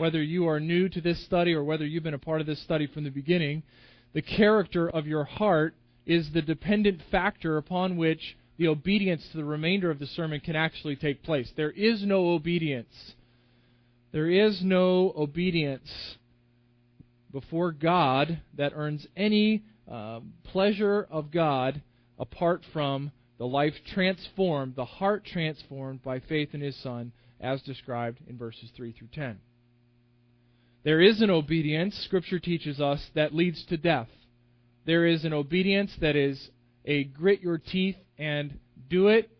whether you are new to this study or whether you've been a part of this study from the beginning, the character of your heart is the dependent factor upon which the obedience to the remainder of the sermon can actually take place. There is no obedience. There is no obedience before God that earns any uh, pleasure of God apart from the life transformed, the heart transformed by faith in His Son, as described in verses 3 through 10. There is an obedience, Scripture teaches us, that leads to death. There is an obedience that is a grit your teeth and do it,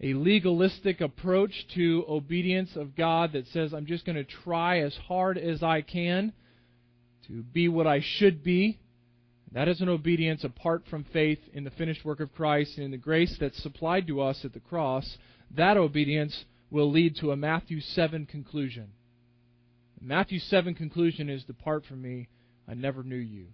a legalistic approach to obedience of God that says, I'm just going to try as hard as I can to be what I should be. That is an obedience apart from faith in the finished work of Christ and in the grace that's supplied to us at the cross. That obedience will lead to a Matthew 7 conclusion. Matthew 7 conclusion is Depart from me, I never knew you.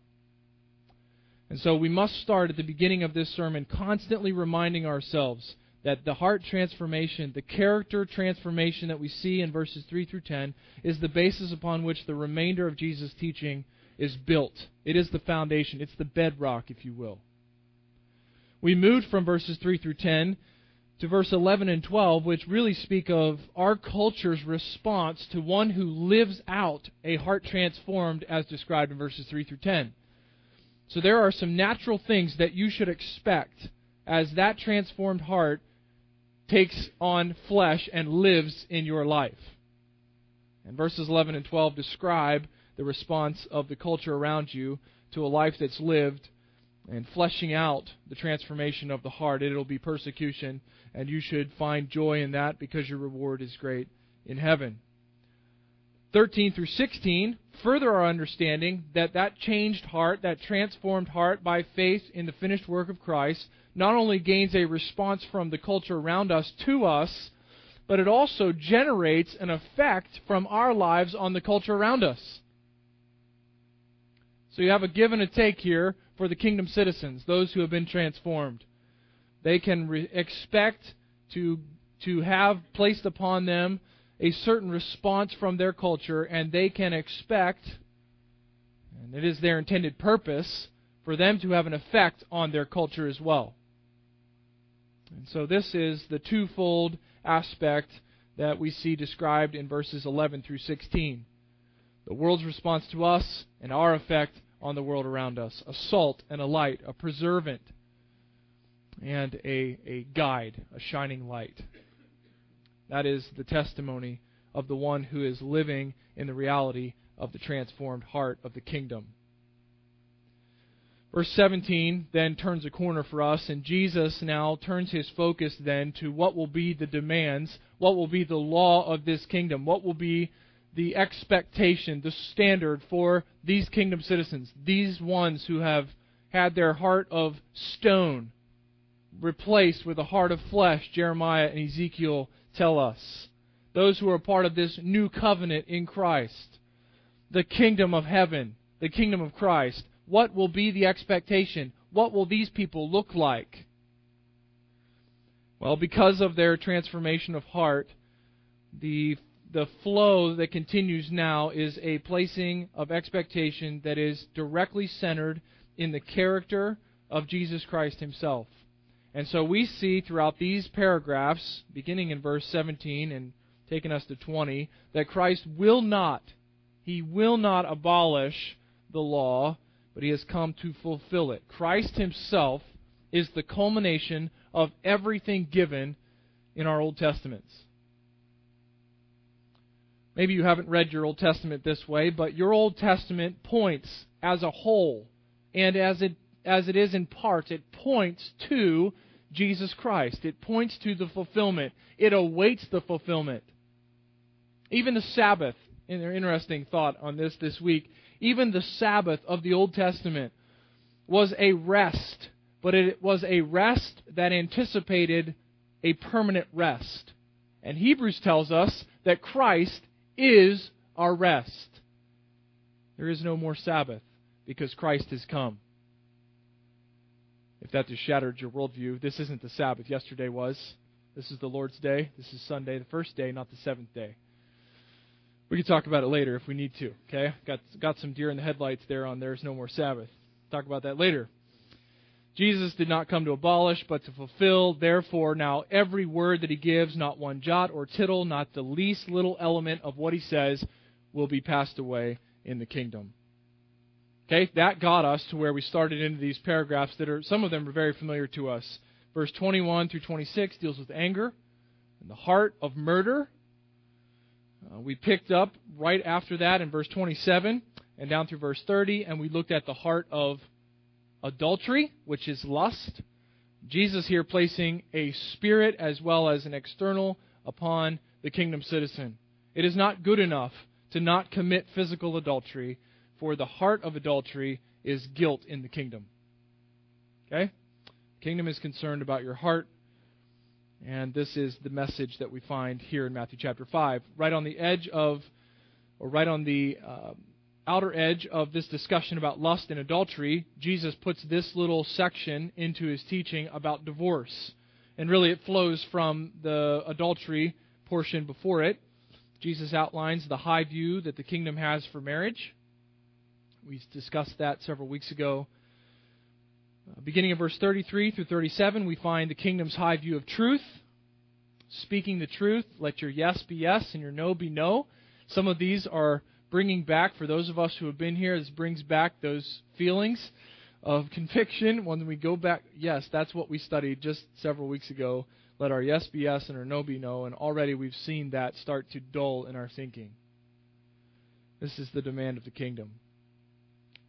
And so we must start at the beginning of this sermon constantly reminding ourselves that the heart transformation, the character transformation that we see in verses 3 through 10, is the basis upon which the remainder of Jesus' teaching is built. It is the foundation, it's the bedrock, if you will. We moved from verses 3 through 10 to verse 11 and 12, which really speak of our culture's response to one who lives out a heart transformed as described in verses 3 through 10. So there are some natural things that you should expect as that transformed heart takes on flesh and lives in your life. And verses 11 and 12 describe the response of the culture around you to a life that's lived and fleshing out the transformation of the heart. It'll be persecution, and you should find joy in that because your reward is great in heaven. 13 through 16 further our understanding that that changed heart, that transformed heart by faith in the finished work of Christ, not only gains a response from the culture around us to us, but it also generates an effect from our lives on the culture around us. So you have a give and a take here for the kingdom citizens, those who have been transformed. They can re- expect to to have placed upon them a certain response from their culture, and they can expect, and it is their intended purpose, for them to have an effect on their culture as well. And so this is the twofold aspect that we see described in verses 11 through 16 the world's response to us and our effect on the world around us a salt and a light, a preservant, and a, a guide, a shining light. That is the testimony of the one who is living in the reality of the transformed heart of the kingdom. Verse 17 then turns a corner for us, and Jesus now turns his focus then to what will be the demands, what will be the law of this kingdom, what will be the expectation, the standard for these kingdom citizens, these ones who have had their heart of stone replaced with a heart of flesh, Jeremiah and Ezekiel tell us. Those who are part of this new covenant in Christ, the kingdom of heaven, the kingdom of Christ. What will be the expectation? What will these people look like? Well, because of their transformation of heart, the the flow that continues now is a placing of expectation that is directly centered in the character of Jesus Christ himself. And so we see throughout these paragraphs, beginning in verse 17 and taking us to 20, that Christ will not, he will not abolish the law, but he has come to fulfill it. Christ himself is the culmination of everything given in our Old Testaments. Maybe you haven't read your Old Testament this way, but your Old Testament points as a whole, and as it as it is in parts, it points to Jesus Christ. It points to the fulfillment. It awaits the fulfillment. Even the Sabbath, an interesting thought on this this week, even the Sabbath of the Old Testament was a rest, but it was a rest that anticipated a permanent rest. And Hebrews tells us that Christ is our rest. There is no more Sabbath because Christ has come if that just shattered your worldview, this isn't the Sabbath. Yesterday was. This is the Lord's day. This is Sunday, the first day, not the seventh day. We can talk about it later if we need to. Okay, got got some deer in the headlights there on There's No More Sabbath. Talk about that later. Jesus did not come to abolish, but to fulfill. Therefore, now every word that he gives, not one jot or tittle, not the least little element of what he says, will be passed away in the kingdom. Okay, that got us to where we started into these paragraphs that are, some of them are very familiar to us. Verse 21 through 26 deals with anger and the heart of murder. Uh, we picked up right after that in verse 27 and down through verse 30, and we looked at the heart of adultery, which is lust. Jesus here placing a spirit as well as an external upon the kingdom citizen. It is not good enough to not commit physical adultery, for the heart of adultery is guilt in the kingdom. Okay? The kingdom is concerned about your heart, and this is the message that we find here in Matthew chapter 5. Right on the edge of, or right on the uh, outer edge of this discussion about lust and adultery, Jesus puts this little section into his teaching about divorce. And really, it flows from the adultery portion before it. Jesus outlines the high view that the kingdom has for marriage. We discussed that several weeks ago. Uh, beginning of verse 33 through 37, we find the kingdom's high view of truth. Speaking the truth, let your yes be yes and your no be no. Some of these are bringing back, for those of us who have been here, this brings back those feelings of conviction when we go back. Yes, that's what we studied just several weeks ago. Let our yes be yes and our no be no. And already we've seen that start to dull in our thinking. This is the demand of the kingdom.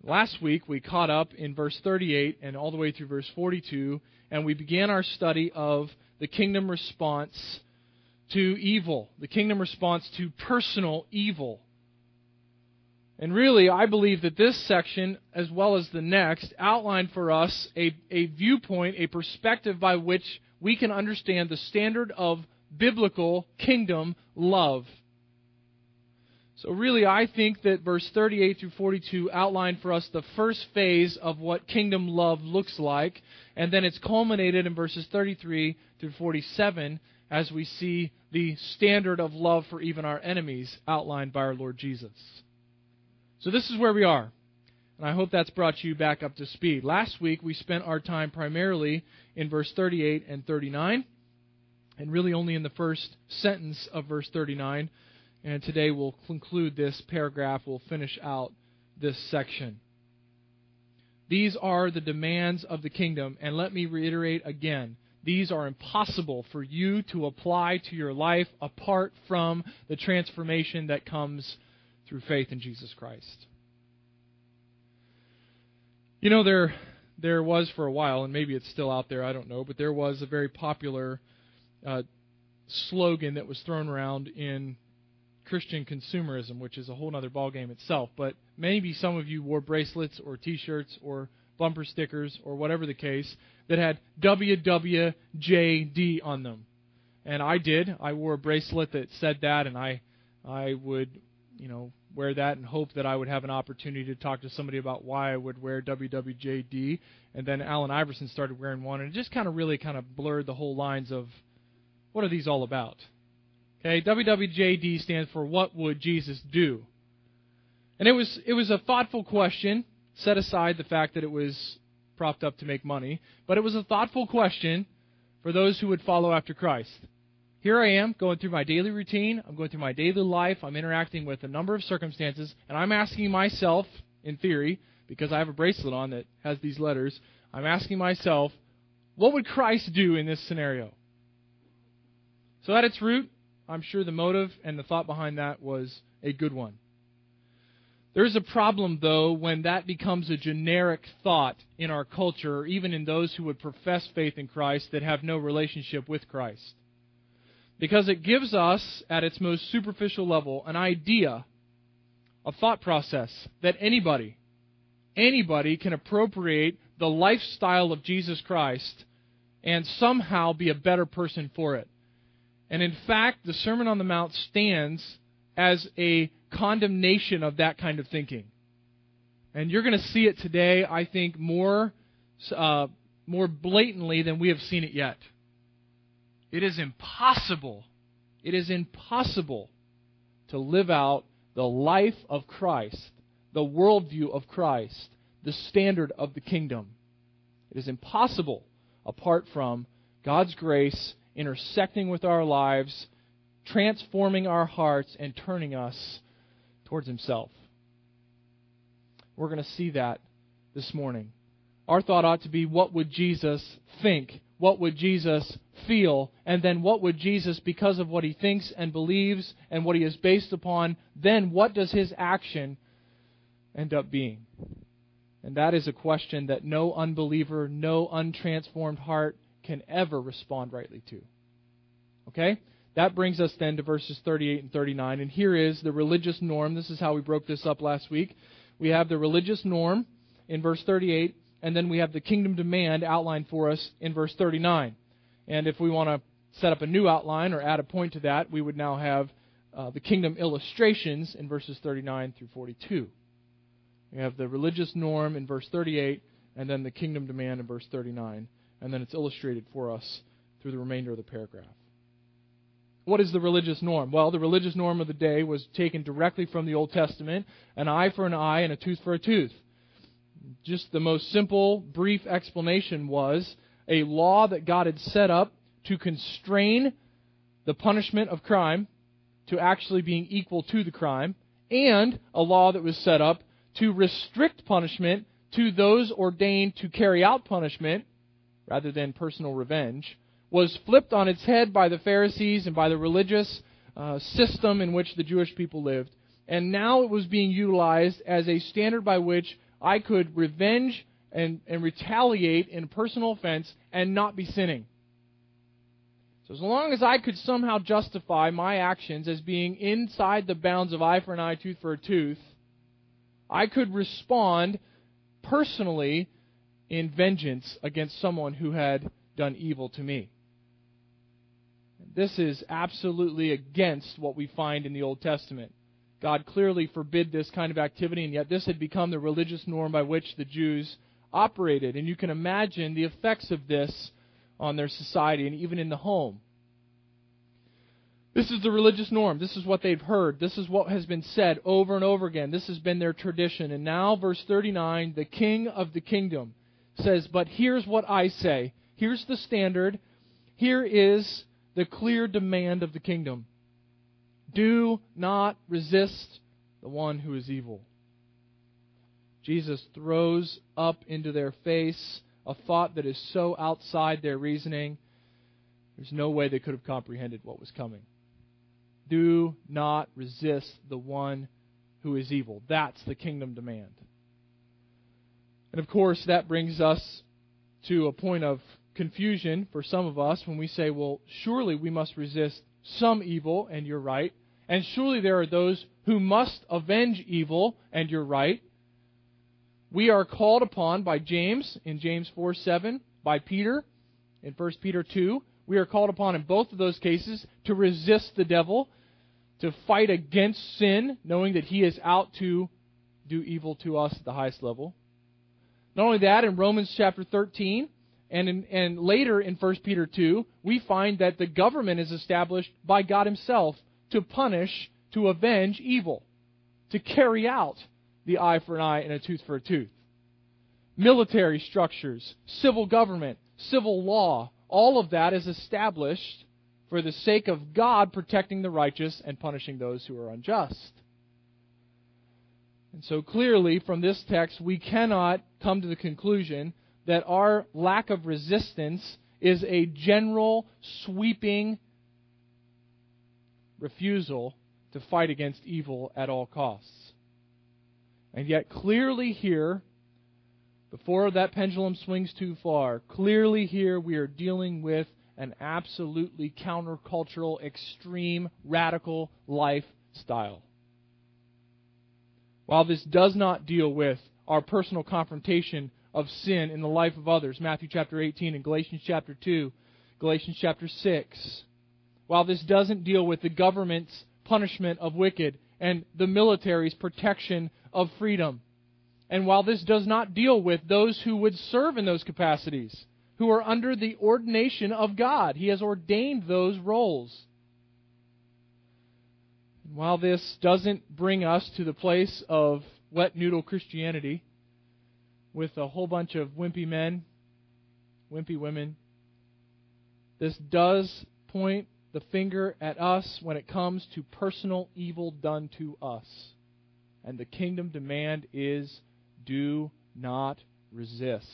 Last week we caught up in verse 38 and all the way through verse 42, and we began our study of the kingdom response to evil, the kingdom response to personal evil. And really, I believe that this section, as well as the next, outline for us a, a viewpoint, a perspective by which we can understand the standard of biblical kingdom love. So, really, I think that verse 38 through 42 outline for us the first phase of what kingdom love looks like, and then it's culminated in verses 33 through 47 as we see the standard of love for even our enemies outlined by our Lord Jesus. So this is where we are. And I hope that's brought you back up to speed. Last week we spent our time primarily in verse 38 and 39, and really only in the first sentence of verse 39. And today we'll conclude this paragraph, we'll finish out this section. These are the demands of the kingdom, and let me reiterate again these are impossible for you to apply to your life apart from the transformation that comes through faith in Jesus Christ. You know, there there was for a while, and maybe it's still out there, I don't know, but there was a very popular uh, slogan that was thrown around in Christian consumerism, which is a whole other ballgame itself. But maybe some of you wore bracelets or T-shirts or bumper stickers or whatever the case that had WWJD on them. And I did. I wore a bracelet that said that, and I I would you know, wear that and hope that I would have an opportunity to talk to somebody about why I would wear WWJD. And then Allen Iverson started wearing one, and it just kind of really kind of blurred the whole lines of what are these all about. Okay, WWJD stands for What Would Jesus Do? And it was it was a thoughtful question. Set aside the fact that it was propped up to make money, but it was a thoughtful question for those who would follow after Christ here I am going through my daily routine, I'm going through my daily life, I'm interacting with a number of circumstances, and I'm asking myself, in theory, because I have a bracelet on that has these letters, I'm asking myself, what would Christ do in this scenario? So, at its root, I'm sure the motive and the thought behind that was a good one. There's a problem, though, when that becomes a generic thought in our culture, or even in those who would profess faith in Christ that have no relationship with Christ because it gives us, at its most superficial level, an idea, a thought process that anybody, anybody can appropriate the lifestyle of Jesus Christ and somehow be a better person for it. And in fact, the Sermon on the Mount stands as a condemnation of that kind of thinking. And you're going to see it today, I think, more, uh, more blatantly than we have seen it yet. It is impossible. It is impossible to live out the life of Christ, the worldview of Christ, the standard of the kingdom. It is impossible apart from God's grace intersecting with our lives, transforming our hearts, and turning us towards Himself. We're going to see that this morning. Our thought ought to be what would Jesus think? What would Jesus feel? And then what would Jesus, because of what he thinks and believes and what he is based upon, then what does his action end up being? And that is a question that no unbeliever, no untransformed heart can ever respond rightly to. Okay? That brings us then to verses 38 and 39. And here is the religious norm. This is how we broke this up last week. We have the religious norm in verse 38, and then we have the kingdom demand outlined for us in verse 39. And if we want to set up a new outline or add a point to that, we would now have uh, the kingdom illustrations in verses 39 through 42. We have the religious norm in verse 38, and then the kingdom demand in verse 39. And then it's illustrated for us through the remainder of the paragraph. What is the religious norm? Well, the religious norm of the day was taken directly from the Old Testament an eye for an eye and a tooth for a tooth. Just the most simple, brief explanation was a law that God had set up to constrain the punishment of crime to actually being equal to the crime, and a law that was set up to restrict punishment to those ordained to carry out punishment rather than personal revenge, was flipped on its head by the Pharisees and by the religious uh, system in which the Jewish people lived. And now it was being utilized as a standard by which I could revenge and, and retaliate in personal offense and not be sinning. So as long as I could somehow justify my actions as being inside the bounds of eye for an eye, tooth for a tooth, I could respond personally in vengeance against someone who had done evil to me. This is absolutely against what we find in the Old Testament. God clearly forbid this kind of activity, and yet this had become the religious norm by which the Jews operated. And you can imagine the effects of this on their society and even in the home. This is the religious norm. This is what they've heard. This is what has been said over and over again. This has been their tradition. And now, verse 39, the king of the kingdom says, But here's what I say. Here's the standard. Here is the clear demand of the kingdom. Do not resist the one who is evil. Jesus throws up into their face a thought that is so outside their reasoning, there's no way they could have comprehended what was coming. Do not resist the one who is evil. That's the kingdom demand. And of course, that brings us to a point of confusion for some of us when we say, well, surely we must resist some evil, and you're right. And surely there are those who must avenge evil, and you're right. We are called upon by James in James 4 7, by Peter in 1 Peter 2. We are called upon in both of those cases to resist the devil, to fight against sin, knowing that he is out to do evil to us at the highest level. Not only that, in Romans chapter 13, and, in, and later in 1 Peter 2, we find that the government is established by God Himself to punish, to avenge evil, to carry out the eye for an eye and a tooth for a tooth. Military structures, civil government, civil law, all of that is established for the sake of God protecting the righteous and punishing those who are unjust. And so clearly, from this text, we cannot come to the conclusion that our lack of resistance is a general, sweeping refusal to fight against evil at all costs. And yet, clearly here, before that pendulum swings too far, clearly here we are dealing with an absolutely countercultural, extreme, radical lifestyle. While this does not deal with our personal confrontation of sin in the life of others. Matthew chapter 18 and Galatians chapter 2, Galatians chapter 6. While this doesn't deal with the government's punishment of wicked and the military's protection of freedom, and while this does not deal with those who would serve in those capacities, who are under the ordination of God, He has ordained those roles. And while this doesn't bring us to the place of wet noodle Christianity with a whole bunch of wimpy men, wimpy women, this does point the finger at us when it comes to personal evil done to us. And the kingdom demand is do not resist.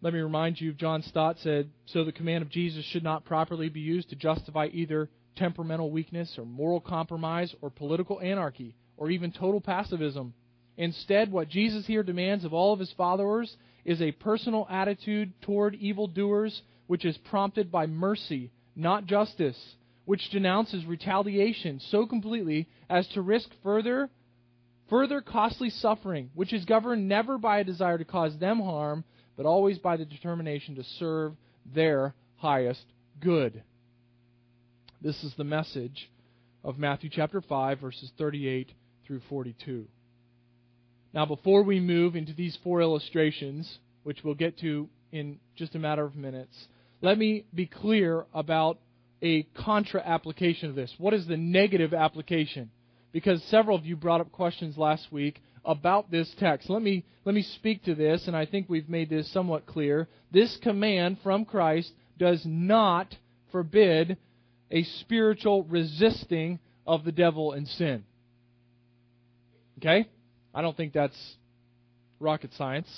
Let me remind you, of John Stott said, so the command of Jesus should not properly be used to justify either temperamental weakness or moral compromise or political anarchy or even total pacifism. Instead, what Jesus here demands of all of his followers is a personal attitude toward evildoers which is prompted by mercy, not justice, which denounces retaliation so completely as to risk further further costly suffering, which is governed never by a desire to cause them harm, but always by the determination to serve their highest good. This is the message of Matthew chapter 5, verses 38 through 42. Now, before we move into these four illustrations, which we'll get to in just a matter of minutes, let me be clear about a contra application of this. What is the negative application? Because several of you brought up questions last week about this text. Let me let me speak to this and I think we've made this somewhat clear. This command from Christ does not forbid a spiritual resisting of the devil and sin. Okay? I don't think that's rocket science.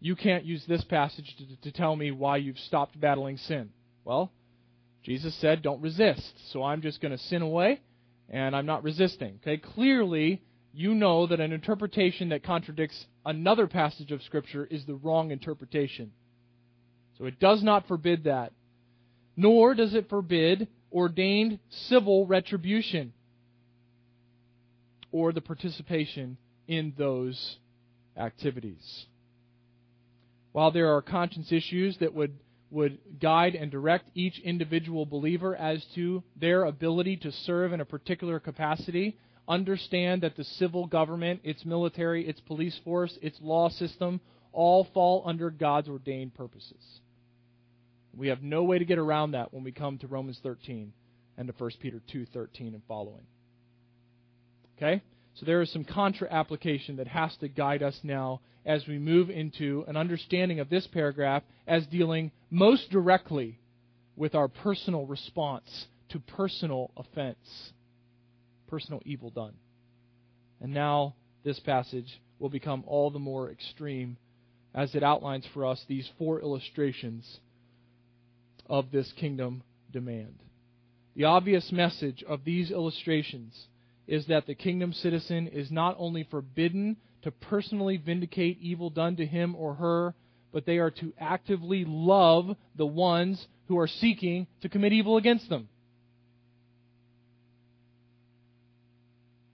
You can't use this passage to, to tell me why you've stopped battling sin. Well, Jesus said, don't resist. So I'm just going to sin away and I'm not resisting. Okay? Clearly, you know that an interpretation that contradicts another passage of Scripture is the wrong interpretation. So it does not forbid that. Nor does it forbid ordained civil retribution or the participation in those activities. While there are conscience issues that would, would guide and direct each individual believer as to their ability to serve in a particular capacity, understand that the civil government, its military, its police force, its law system, all fall under God's ordained purposes. We have no way to get around that when we come to Romans 13 and to 1 Peter 2:13 and following. Okay? So there is some contra application that has to guide us now as we move into an understanding of this paragraph as dealing most directly with our personal response to personal offense personal evil done. And now this passage will become all the more extreme as it outlines for us these four illustrations of this kingdom demand. The obvious message of these illustrations is that the kingdom citizen is not only forbidden to personally vindicate evil done to him or her, but they are to actively love the ones who are seeking to commit evil against them.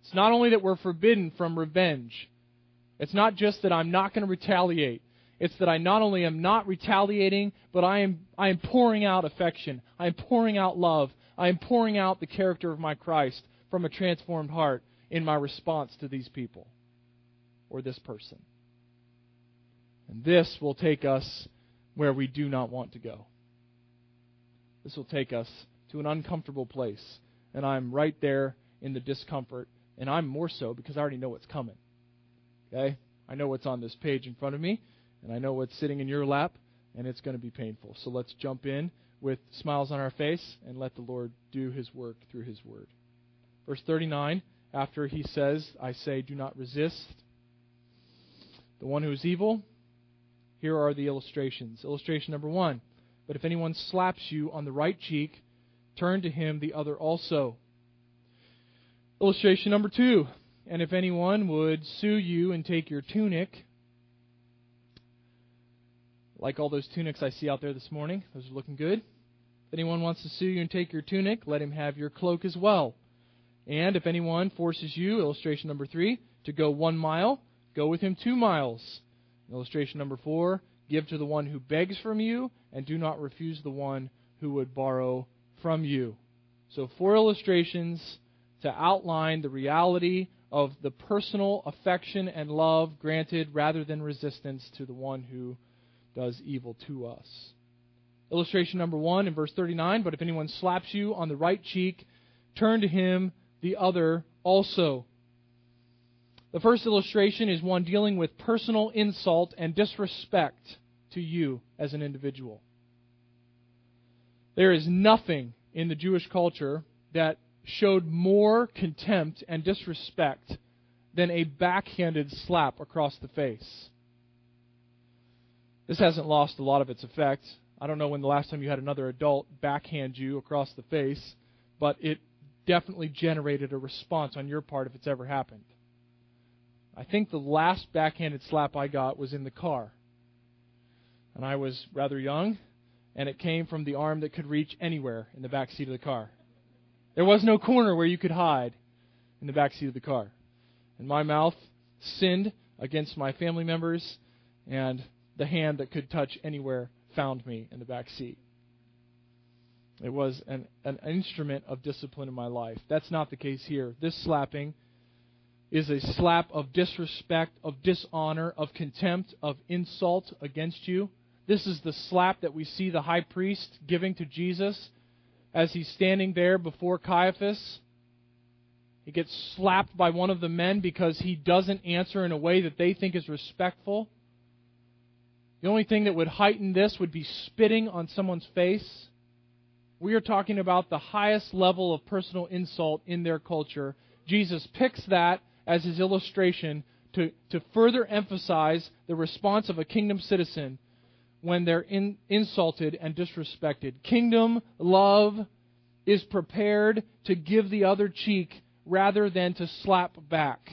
It's not only that we're forbidden from revenge, it's not just that I'm not going to retaliate. It's that I not only am not retaliating, but I am, I am pouring out affection. I am pouring out love. I am pouring out the character of my Christ from a transformed heart in my response to these people or this person. And this will take us where we do not want to go. This will take us to an uncomfortable place. And I'm right there in the discomfort and I'm more so because I already know what's coming. Okay? I know what's on this page in front of me, and I know what's sitting in your lap, and it's going to be painful. So let's jump in with smiles on our face and let the Lord do his work through his word. Verse 39, after he says, I say, do not resist the one who is evil, here are the illustrations. Illustration number one. But if anyone slaps you on the right cheek, turn to him the other also. Illustration number two. And if anyone would sue you and take your tunic, like all those tunics I see out there this morning, those are looking good. If anyone wants to sue you and take your tunic, let him have your cloak as well. And if anyone forces you, illustration number three, to go one mile, go with him two miles. Illustration number four, give to the one who begs from you, and do not refuse the one who would borrow from you. So, four illustrations to outline the reality of the personal affection and love granted rather than resistance to the one who does evil to us. Illustration number one in verse 39 But if anyone slaps you on the right cheek, turn to him the other also. The first illustration is one dealing with personal insult and disrespect to you as an individual. There is nothing in the Jewish culture that showed more contempt and disrespect than a backhanded slap across the face. This hasn't lost a lot of its effect. I don't know when the last time you had another adult backhand you across the face, but it definitely generated a response on your part if it's ever happened. I think the last backhanded slap I got was in the car. And I was rather young, and it came from the arm that could reach anywhere in the back seat of the car. There was no corner where you could hide in the back seat of the car. And my mouth sinned against my family members, and the hand that could touch anywhere found me in the back seat. It was an, an instrument of discipline in my life. That's not the case here. This slapping is a slap of disrespect, of dishonor, of contempt, of insult against you. This is the slap that we see the high priest giving to Jesus as he's standing there before Caiaphas. He gets slapped by one of the men because he doesn't answer in a way that they think is respectful. The only thing that would heighten this would be spitting on someone's face. We are talking about the highest level of personal insult in their culture. Jesus picks that as his illustration to, to further emphasize the response of a kingdom citizen when they're in, insulted and disrespected. Kingdom love is prepared to give the other cheek rather than to slap back.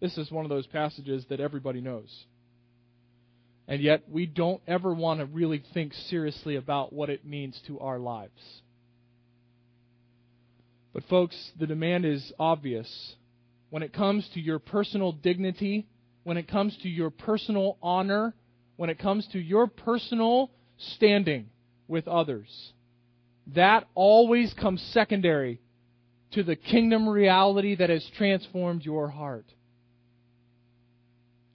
This is one of those passages that everybody knows. And yet, we don't ever want to really think seriously about what it means to our lives. But, folks, the demand is obvious. When it comes to your personal dignity, when it comes to your personal honor, when it comes to your personal standing with others, that always comes secondary to the kingdom reality that has transformed your heart.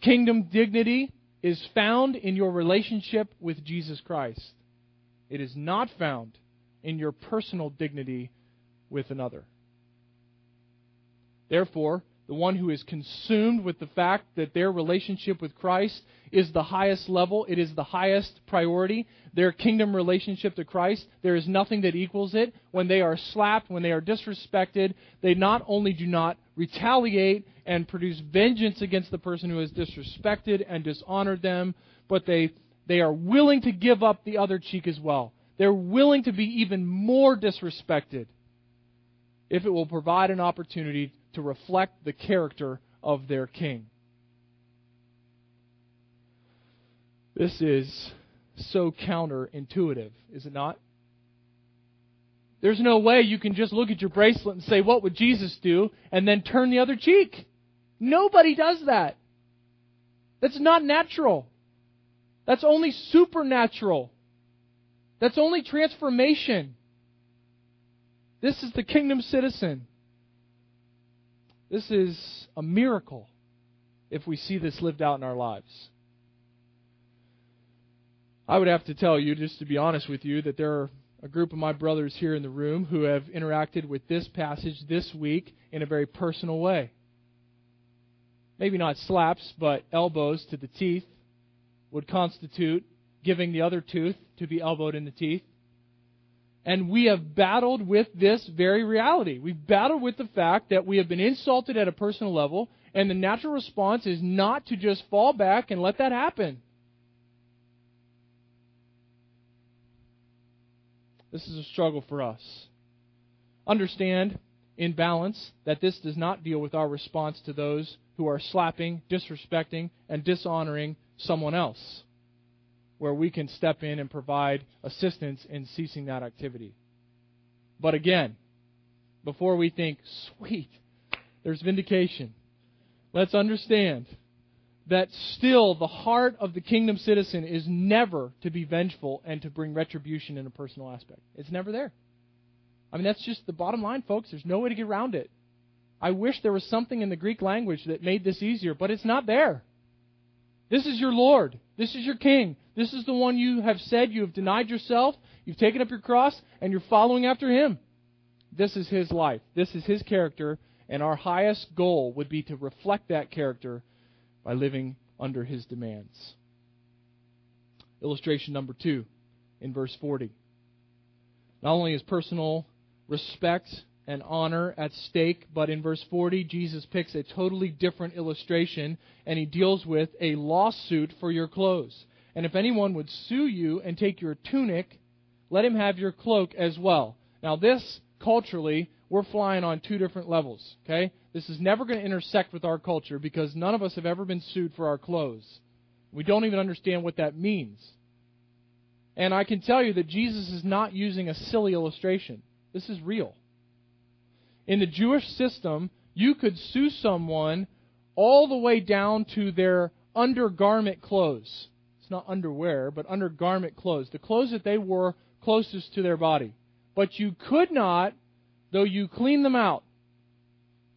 Kingdom dignity is found in your relationship with Jesus Christ. It is not found in your personal dignity with another. Therefore, the one who is consumed with the fact that their relationship with Christ is the highest level, it is the highest priority, their kingdom relationship to Christ, there is nothing that equals it. When they are slapped, when they are disrespected, they not only do not retaliate and produce vengeance against the person who has disrespected and dishonored them, but they, they are willing to give up the other cheek as well. They're willing to be even more disrespected if it will provide an opportunity to reflect the character of their king. This is so counterintuitive, is it not? There's no way you can just look at your bracelet and say, What would Jesus do? and then turn the other cheek. Nobody does that. That's not natural. That's only supernatural. That's only transformation. This is the kingdom citizen. This is a miracle if we see this lived out in our lives. I would have to tell you, just to be honest with you, that there are a group of my brothers here in the room who have interacted with this passage this week in a very personal way. Maybe not slaps, but elbows to the teeth would constitute giving the other tooth to be elbowed in the teeth. And we have battled with this very reality. We've battled with the fact that we have been insulted at a personal level, and the natural response is not to just fall back and let that happen. This is a struggle for us. Understand, in balance, that this does not deal with our response to those who are slapping, disrespecting, and dishonoring someone else where we can step in and provide assistance in ceasing that activity. But again, before we think, sweet, there's vindication, let's understand that still the heart of the kingdom citizen is never to be vengeful and to bring retribution in a personal aspect. It's never there. I mean, that's just the bottom line, folks. There's no way to get around it. I wish there was something in the Greek language that made this easier, but it's not there. This is your Lord. This is your king. This is the one you have said you have denied yourself, you've taken up your cross, and you're following after him. This is his life. This is his character, and our highest goal would be to reflect that character by living under his demands. Illustration number two in verse 40. Not only is personal respect and honor at stake, but in verse 40, Jesus picks a totally different illustration and he deals with a lawsuit for your clothes. And if anyone would sue you and take your tunic, let him have your cloak as well. Now, this culturally, we're flying on two different levels, okay? This is never going to intersect with our culture because none of us have ever been sued for our clothes. We don't even understand what that means. And I can tell you that Jesus is not using a silly illustration. This is real. In the Jewish system, you could sue someone all the way down to their undergarment clothes. It's not underwear, but undergarment clothes. The clothes that they wore closest to their body. But you could not, though you cleaned them out,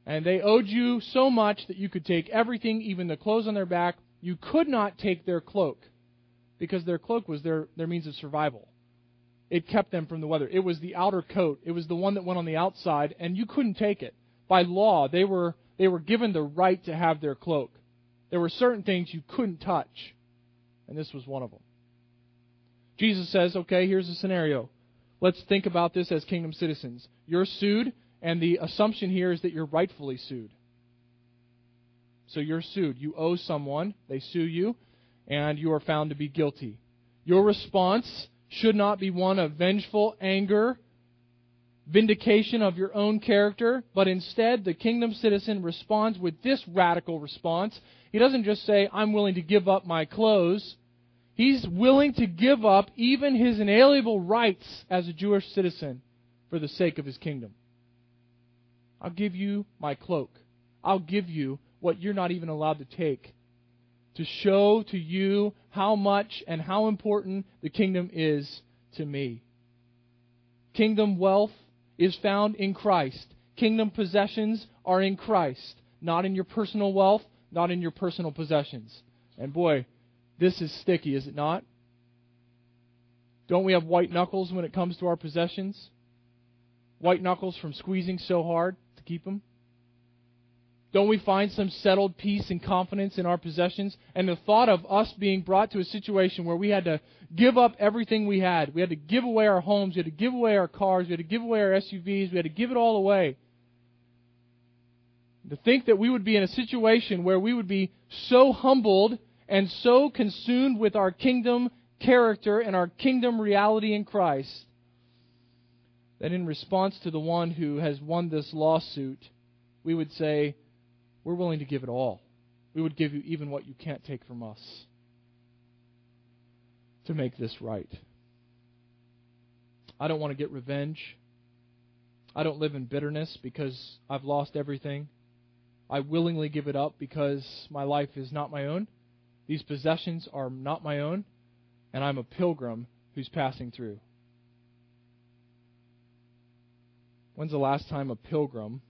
and they owed you so much that you could take everything, even the clothes on their back, you could not take their cloak because their cloak was their, their means of survival. It kept them from the weather. It was the outer coat. It was the one that went on the outside, and you couldn't take it. By law, they were, they were given the right to have their cloak. There were certain things you couldn't touch, and this was one of them. Jesus says, okay, here's a scenario. Let's think about this as kingdom citizens. You're sued, and the assumption here is that you're rightfully sued. So you're sued. You owe someone, they sue you, and you are found to be guilty. Your response should not be one of vengeful anger, vindication of your own character, but instead the kingdom citizen responds with this radical response. He doesn't just say, I'm willing to give up my clothes. He's willing to give up even his inalienable rights as a Jewish citizen for the sake of his kingdom. I'll give you my cloak. I'll give you what you're not even allowed to take to show to you how much and how important the kingdom is to me. Kingdom wealth is found in Christ. Kingdom possessions are in Christ, not in your personal wealth, not in your personal possessions. And boy, this is sticky, is it not? Don't we have white knuckles when it comes to our possessions? White knuckles from squeezing so hard to keep them? Don't we find some settled peace and confidence in our possessions? And the thought of us being brought to a situation where we had to give up everything we had. We had to give away our homes. We had to give away our cars. We had to give away our SUVs. We had to give it all away. To think that we would be in a situation where we would be so humbled and so consumed with our kingdom character and our kingdom reality in Christ that in response to the one who has won this lawsuit, we would say, we're willing to give it all. We would give you even what you can't take from us to make this right. I don't want to get revenge. I don't live in bitterness because I've lost everything. I willingly give it up because my life is not my own. These possessions are not my own, and I'm a pilgrim who's passing through. When's the last time a pilgrim,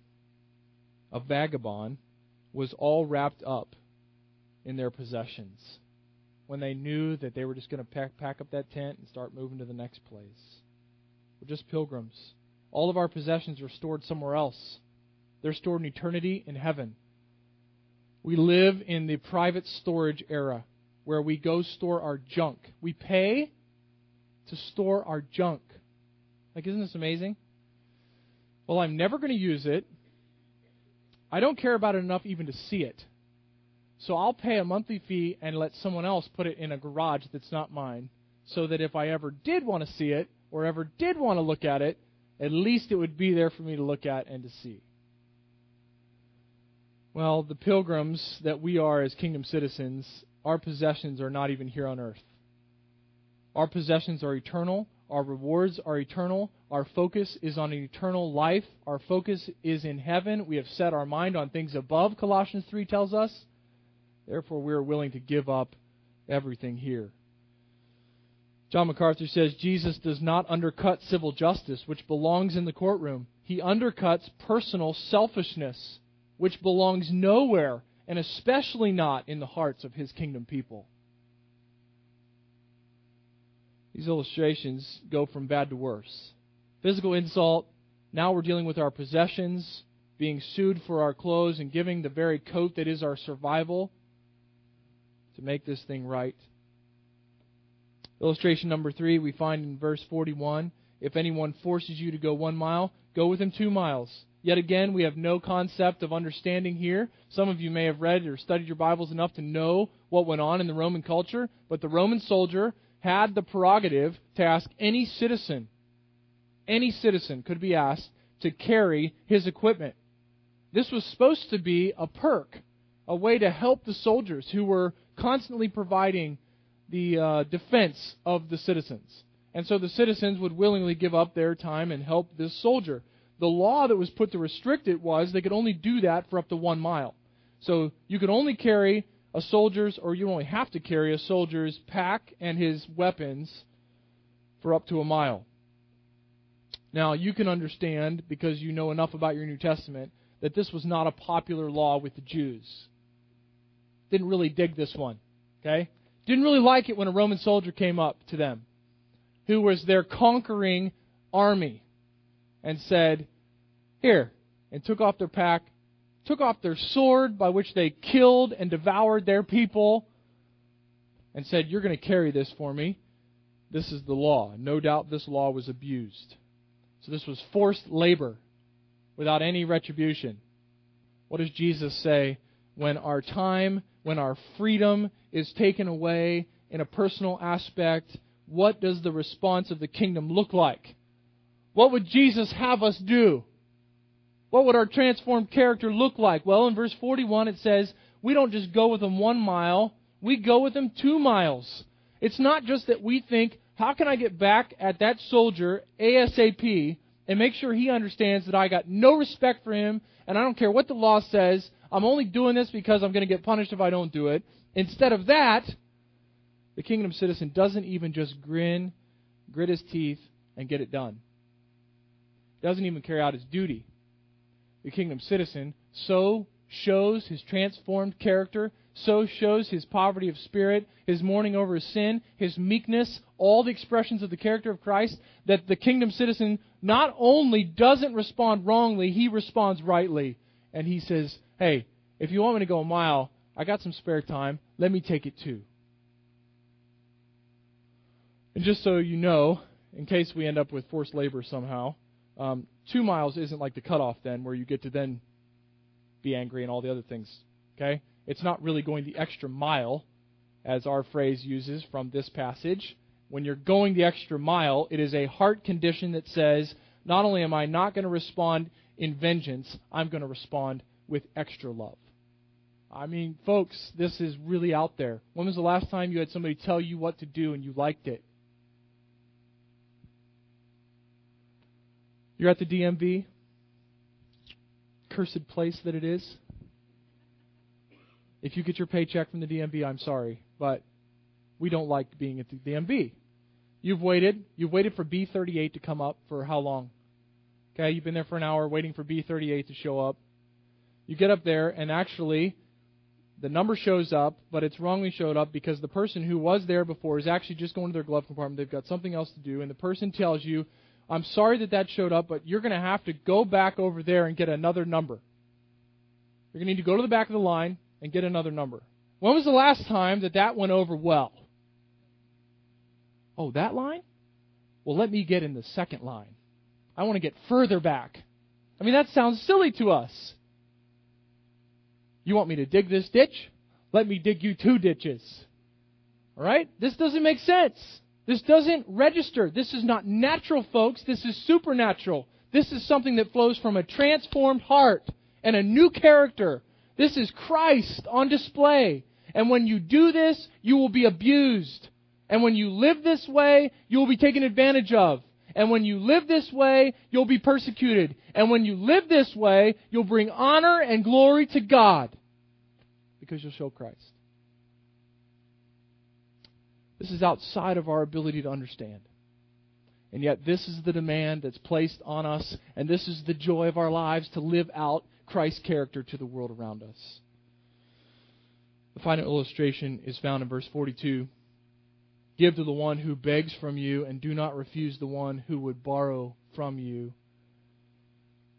a vagabond, was all wrapped up in their possessions when they knew that they were just going to pack, pack up that tent and start moving to the next place. We're just pilgrims. All of our possessions are stored somewhere else. They're stored in eternity in heaven. We live in the private storage era where we go store our junk. We pay to store our junk. Like, isn't this amazing? Well, I'm never going to use it. I don't care about it enough even to see it. So I'll pay a monthly fee and let someone else put it in a garage that's not mine, so that if I ever did want to see it or ever did want to look at it, at least it would be there for me to look at and to see. Well, the pilgrims that we are as kingdom citizens, our possessions are not even here on earth. Our possessions are eternal, our rewards are eternal. Our focus is on eternal life. Our focus is in heaven. We have set our mind on things above, Colossians 3 tells us. Therefore, we are willing to give up everything here. John MacArthur says Jesus does not undercut civil justice, which belongs in the courtroom. He undercuts personal selfishness, which belongs nowhere, and especially not in the hearts of his kingdom people. These illustrations go from bad to worse. Physical insult, now we're dealing with our possessions, being sued for our clothes, and giving the very coat that is our survival to make this thing right. Illustration number three, we find in verse 41 if anyone forces you to go one mile, go with him two miles. Yet again, we have no concept of understanding here. Some of you may have read or studied your Bibles enough to know what went on in the Roman culture, but the Roman soldier had the prerogative to ask any citizen, any citizen could be asked to carry his equipment. This was supposed to be a perk, a way to help the soldiers who were constantly providing the uh, defense of the citizens. And so the citizens would willingly give up their time and help this soldier. The law that was put to restrict it was they could only do that for up to one mile. So you could only carry a soldier's, or you only have to carry a soldier's pack and his weapons for up to a mile. Now, you can understand, because you know enough about your New Testament, that this was not a popular law with the Jews. Didn't really dig this one. Okay? Didn't really like it when a Roman soldier came up to them, who was their conquering army, and said, Here, and took off their pack, took off their sword by which they killed and devoured their people, and said, You're going to carry this for me. This is the law. No doubt this law was abused. So this was forced labor without any retribution. What does Jesus say when our time, when our freedom is taken away in a personal aspect? What does the response of the kingdom look like? What would Jesus have us do? What would our transformed character look like? Well, in verse 41 it says, we don't just go with them one mile, we go with them two miles. It's not just that we think, how can I get back at that soldier ASAP and make sure he understands that I got no respect for him and I don't care what the law says. I'm only doing this because I'm going to get punished if I don't do it. Instead of that, the kingdom citizen doesn't even just grin, grit his teeth, and get it done. Doesn't even carry out his duty. The kingdom citizen so shows his transformed character so shows his poverty of spirit, his mourning over his sin, his meekness, all the expressions of the character of Christ, that the kingdom citizen not only doesn't respond wrongly, he responds rightly. And he says, Hey, if you want me to go a mile, I got some spare time. Let me take it too. And just so you know, in case we end up with forced labor somehow, um, two miles isn't like the cutoff then, where you get to then be angry and all the other things. Okay? It's not really going the extra mile, as our phrase uses from this passage. When you're going the extra mile, it is a heart condition that says, not only am I not going to respond in vengeance, I'm going to respond with extra love. I mean, folks, this is really out there. When was the last time you had somebody tell you what to do and you liked it? You're at the DMV, cursed place that it is. If you get your paycheck from the DMV, I'm sorry, but we don't like being at the DMV. You've waited. You've waited for B38 to come up for how long? Okay, you've been there for an hour waiting for B38 to show up. You get up there, and actually, the number shows up, but it's wrongly showed up because the person who was there before is actually just going to their glove compartment. They've got something else to do, and the person tells you, I'm sorry that that showed up, but you're going to have to go back over there and get another number. You're going to need to go to the back of the line, and get another number. When was the last time that that went over well? Oh, that line? Well, let me get in the second line. I want to get further back. I mean, that sounds silly to us. You want me to dig this ditch? Let me dig you two ditches. All right? This doesn't make sense. This doesn't register. This is not natural, folks. This is supernatural. This is something that flows from a transformed heart and a new character this is Christ on display. And when you do this, you will be abused. And when you live this way, you will be taken advantage of. And when you live this way, you'll be persecuted. And when you live this way, you'll bring honor and glory to God because you'll show Christ. This is outside of our ability to understand. And yet, this is the demand that's placed on us, and this is the joy of our lives to live out Christ's character to the world around us. The final illustration is found in verse 42. Give to the one who begs from you, and do not refuse the one who would borrow from you.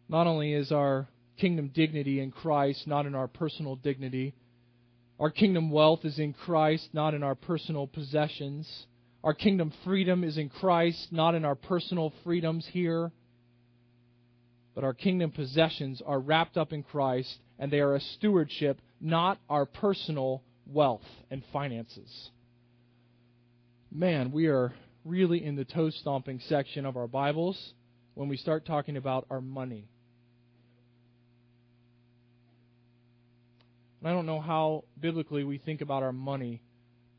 Not only is our kingdom dignity in Christ, not in our personal dignity, our kingdom wealth is in Christ, not in our personal possessions. Our kingdom freedom is in Christ, not in our personal freedoms here. But our kingdom possessions are wrapped up in Christ, and they are a stewardship, not our personal wealth and finances. Man, we are really in the toe stomping section of our Bibles when we start talking about our money. And I don't know how biblically we think about our money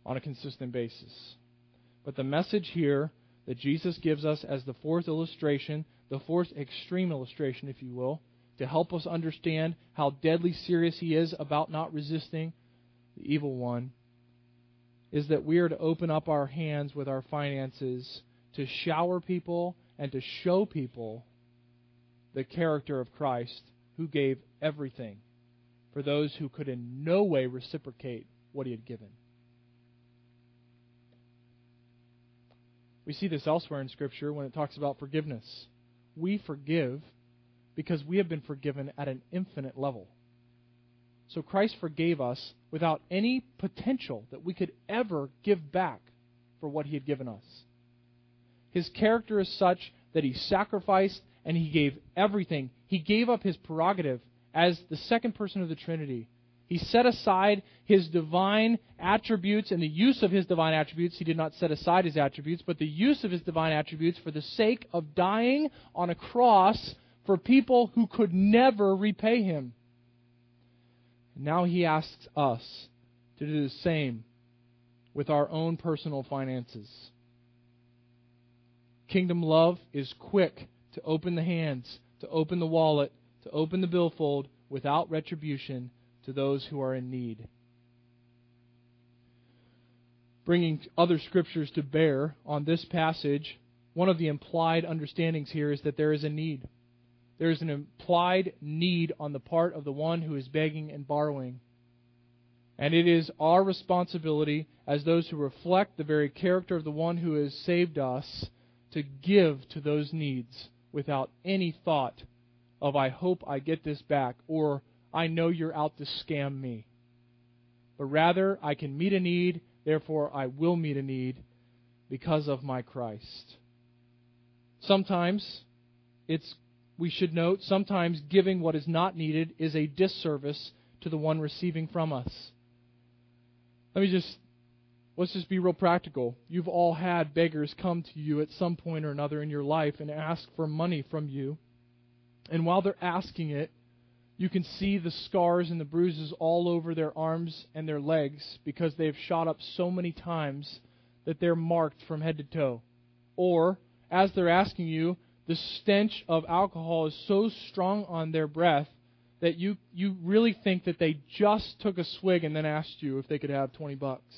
on a consistent basis. But the message here that Jesus gives us as the fourth illustration, the fourth extreme illustration, if you will, to help us understand how deadly serious he is about not resisting the evil one, is that we are to open up our hands with our finances to shower people and to show people the character of Christ who gave everything for those who could in no way reciprocate what he had given. We see this elsewhere in Scripture when it talks about forgiveness. We forgive because we have been forgiven at an infinite level. So Christ forgave us without any potential that we could ever give back for what he had given us. His character is such that he sacrificed and he gave everything. He gave up his prerogative as the second person of the Trinity. He set aside his divine attributes and the use of his divine attributes. He did not set aside his attributes, but the use of his divine attributes for the sake of dying on a cross for people who could never repay him. Now he asks us to do the same with our own personal finances. Kingdom love is quick to open the hands, to open the wallet, to open the billfold without retribution to those who are in need. Bringing other scriptures to bear on this passage, one of the implied understandings here is that there is a need. There is an implied need on the part of the one who is begging and borrowing. And it is our responsibility as those who reflect the very character of the one who has saved us to give to those needs without any thought of I hope I get this back or I know you're out to scam me. But rather, I can meet a need, therefore, I will meet a need because of my Christ. Sometimes, it's, we should note, sometimes giving what is not needed is a disservice to the one receiving from us. Let me just, let's just be real practical. You've all had beggars come to you at some point or another in your life and ask for money from you. And while they're asking it, you can see the scars and the bruises all over their arms and their legs because they've shot up so many times that they're marked from head to toe. Or, as they're asking you, the stench of alcohol is so strong on their breath that you, you really think that they just took a swig and then asked you if they could have 20 bucks.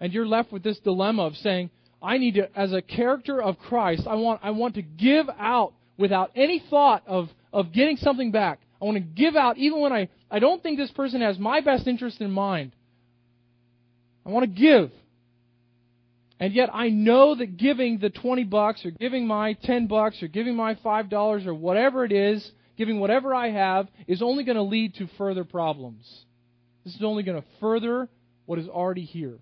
And you're left with this dilemma of saying, I need to, as a character of Christ, I want, I want to give out without any thought of, of getting something back. I want to give out even when I, I don't think this person has my best interest in mind. I want to give. And yet I know that giving the 20 bucks or giving my 10 bucks or giving my $5 or whatever it is, giving whatever I have, is only going to lead to further problems. This is only going to further what is already here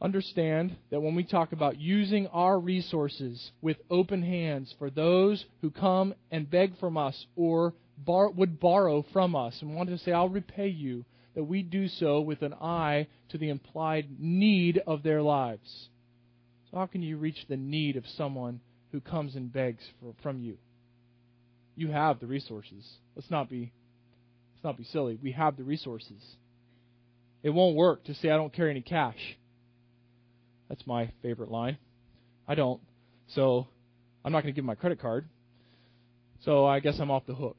understand that when we talk about using our resources with open hands for those who come and beg from us or bar- would borrow from us and want to say, I'll repay you, that we do so with an eye to the implied need of their lives. So, how can you reach the need of someone who comes and begs for, from you? You have the resources. Let's not be let's not be silly. We have the resources. It won't work to say I don't carry any cash. That's my favorite line. I don't. So I'm not going to give my credit card. So I guess I'm off the hook.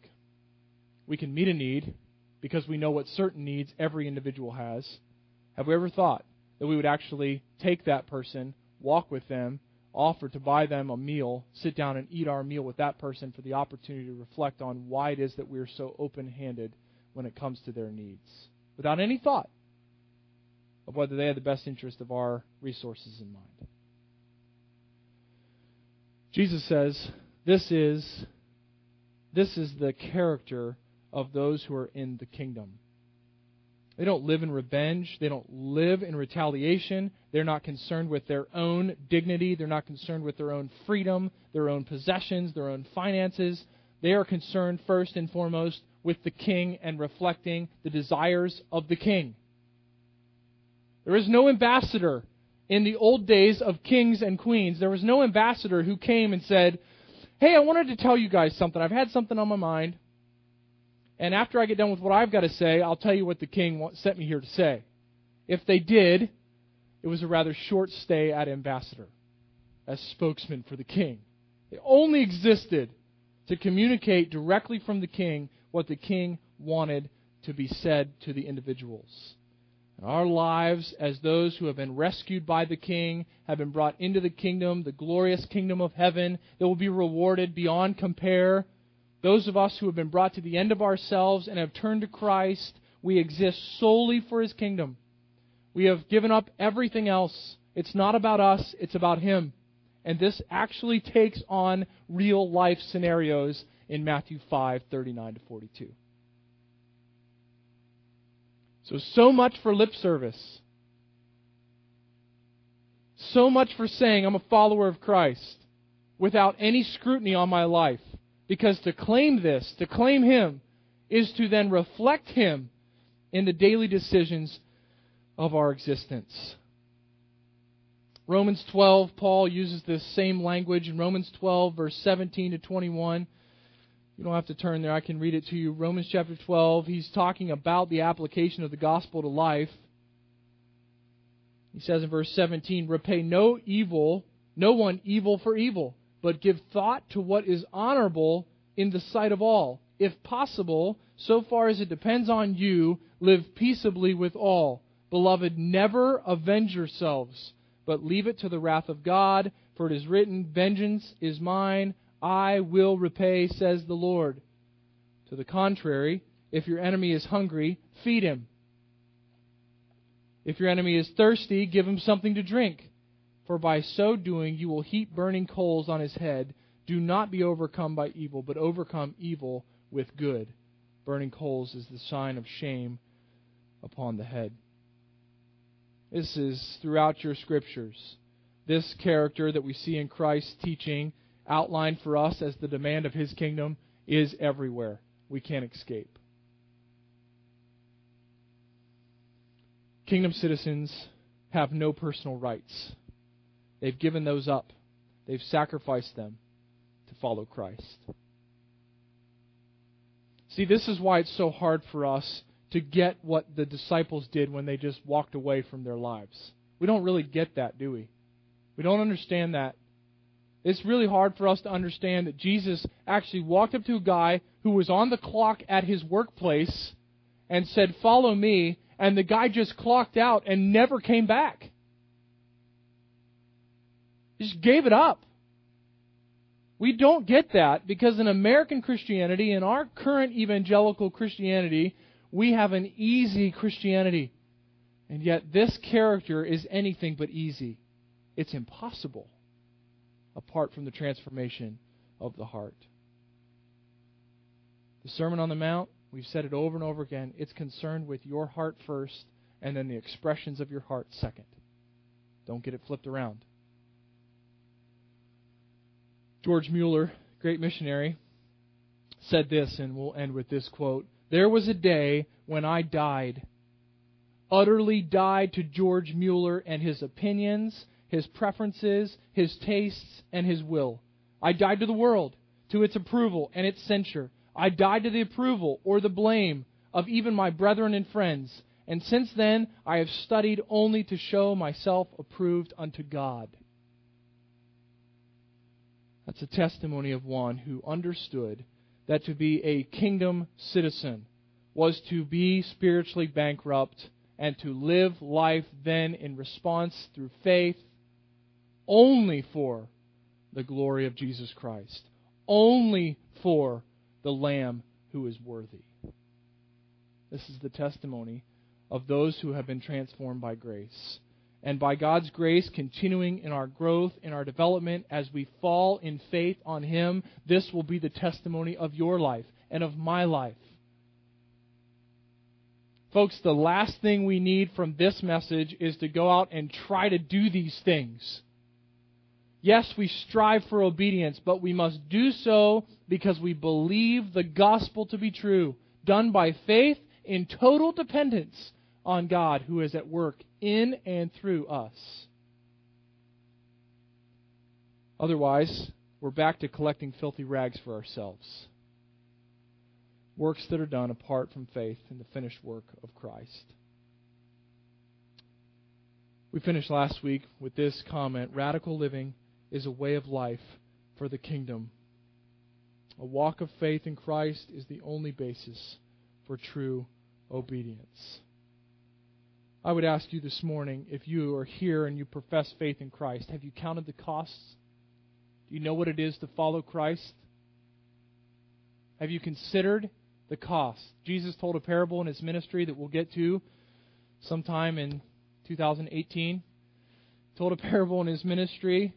We can meet a need because we know what certain needs every individual has. Have we ever thought that we would actually take that person, walk with them, offer to buy them a meal, sit down and eat our meal with that person for the opportunity to reflect on why it is that we are so open handed when it comes to their needs? Without any thought of whether they had the best interest of our resources in mind. Jesus says, This is this is the character of those who are in the kingdom. They don't live in revenge. They don't live in retaliation. They're not concerned with their own dignity. They're not concerned with their own freedom, their own possessions, their own finances. They are concerned first and foremost with the king and reflecting the desires of the king. There is no ambassador in the old days of kings and queens. There was no ambassador who came and said, Hey, I wanted to tell you guys something. I've had something on my mind. And after I get done with what I've got to say, I'll tell you what the king sent me here to say. If they did, it was a rather short stay at ambassador as spokesman for the king. They only existed to communicate directly from the king what the king wanted to be said to the individuals. Our lives, as those who have been rescued by the King, have been brought into the kingdom, the glorious kingdom of heaven, that will be rewarded beyond compare those of us who have been brought to the end of ourselves and have turned to Christ, we exist solely for His kingdom. We have given up everything else. It's not about us, it's about Him. And this actually takes on real life scenarios in Matthew 5 39 to 42. So, so much for lip service. So much for saying I'm a follower of Christ without any scrutiny on my life. Because to claim this, to claim Him, is to then reflect Him in the daily decisions of our existence. Romans 12, Paul uses this same language in Romans 12, verse 17 to 21. You don't have to turn there, I can read it to you. Romans chapter 12, he's talking about the application of the gospel to life. He says in verse 17, Repay no evil, no one evil for evil but give thought to what is honorable in the sight of all. If possible, so far as it depends on you, live peaceably with all. Beloved, never avenge yourselves, but leave it to the wrath of God, for it is written, Vengeance is mine, I will repay, says the Lord. To the contrary, if your enemy is hungry, feed him. If your enemy is thirsty, give him something to drink for by so doing you will heap burning coals on his head. Do not be overcome by evil, but overcome evil with good. Burning coals is the sign of shame upon the head. This is throughout your scriptures. This character that we see in Christ's teaching, outlined for us as the demand of his kingdom, is everywhere. We can't escape. Kingdom citizens have no personal rights. They've given those up, they've sacrificed them to follow Christ. See, this is why it's so hard for us to get what the disciples did when they just walked away from their lives. We don't really get that, do we? We don't understand that. It's really hard for us to understand that Jesus actually walked up to a guy who was on the clock at his workplace and said, Follow me, and the guy just clocked out and never came back. He Just gave it up. We don't get that because in American Christianity, in our current evangelical Christianity, we have an easy Christianity. And yet, this character is anything but easy. It's impossible apart from the transformation of the heart. The Sermon on the Mount, we've said it over and over again, it's concerned with your heart first and then the expressions of your heart second. Don't get it flipped around. George Mueller, great missionary, said this, and we'll end with this quote There was a day when I died, utterly died to George Mueller and his opinions, his preferences, his tastes, and his will. I died to the world, to its approval and its censure. I died to the approval or the blame of even my brethren and friends. And since then, I have studied only to show myself approved unto God. That's a testimony of one who understood that to be a kingdom citizen was to be spiritually bankrupt and to live life then in response through faith only for the glory of Jesus Christ, only for the Lamb who is worthy. This is the testimony of those who have been transformed by grace. And by God's grace, continuing in our growth, in our development, as we fall in faith on Him, this will be the testimony of your life and of my life. Folks, the last thing we need from this message is to go out and try to do these things. Yes, we strive for obedience, but we must do so because we believe the gospel to be true, done by faith in total dependence on God who is at work in and through us. Otherwise, we're back to collecting filthy rags for ourselves. Works that are done apart from faith in the finished work of Christ. We finished last week with this comment Radical living is a way of life for the kingdom. A walk of faith in Christ is the only basis for true obedience. I would ask you this morning if you are here and you profess faith in Christ, have you counted the costs? Do you know what it is to follow Christ? Have you considered the cost? Jesus told a parable in his ministry that we'll get to sometime in 2018. Told a parable in his ministry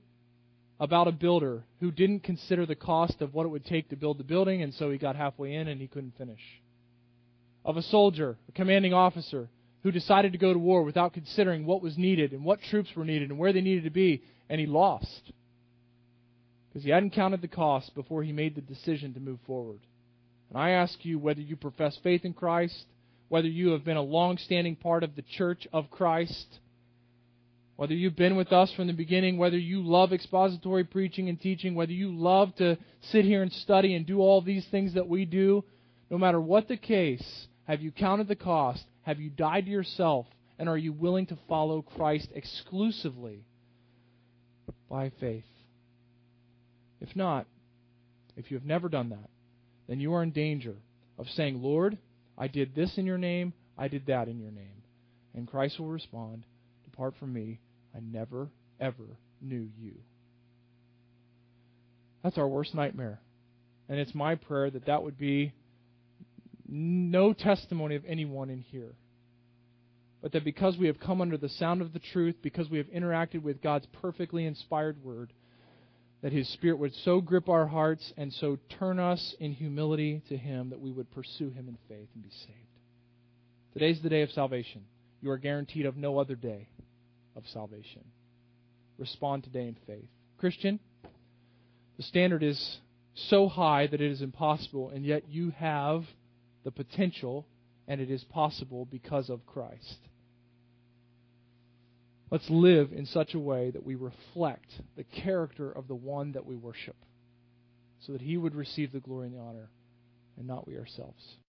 about a builder who didn't consider the cost of what it would take to build the building, and so he got halfway in and he couldn't finish. Of a soldier, a commanding officer, who decided to go to war without considering what was needed and what troops were needed and where they needed to be, and he lost. Because he hadn't counted the cost before he made the decision to move forward. And I ask you whether you profess faith in Christ, whether you have been a long standing part of the church of Christ, whether you've been with us from the beginning, whether you love expository preaching and teaching, whether you love to sit here and study and do all these things that we do, no matter what the case, have you counted the cost? Have you died to yourself? And are you willing to follow Christ exclusively by faith? If not, if you have never done that, then you are in danger of saying, Lord, I did this in your name, I did that in your name. And Christ will respond, Depart from me, I never, ever knew you. That's our worst nightmare. And it's my prayer that that would be no testimony of anyone in here. But that because we have come under the sound of the truth, because we have interacted with God's perfectly inspired word, that His Spirit would so grip our hearts and so turn us in humility to Him that we would pursue Him in faith and be saved. Today's the day of salvation. You are guaranteed of no other day of salvation. Respond today in faith. Christian, the standard is so high that it is impossible, and yet you have the potential, and it is possible because of Christ. Let's live in such a way that we reflect the character of the one that we worship, so that he would receive the glory and the honor, and not we ourselves.